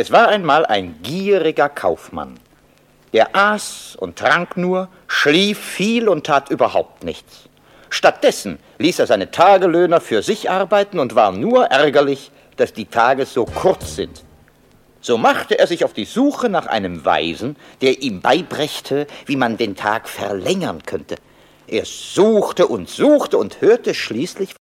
Es war einmal ein gieriger Kaufmann. Er aß und trank nur, schlief viel und tat überhaupt nichts. Stattdessen ließ er seine Tagelöhner für sich arbeiten und war nur ärgerlich, dass die Tage so kurz sind. So machte er sich auf die Suche nach einem Weisen, der ihm beibrächte, wie man den Tag verlängern könnte. Er suchte und suchte und hörte schließlich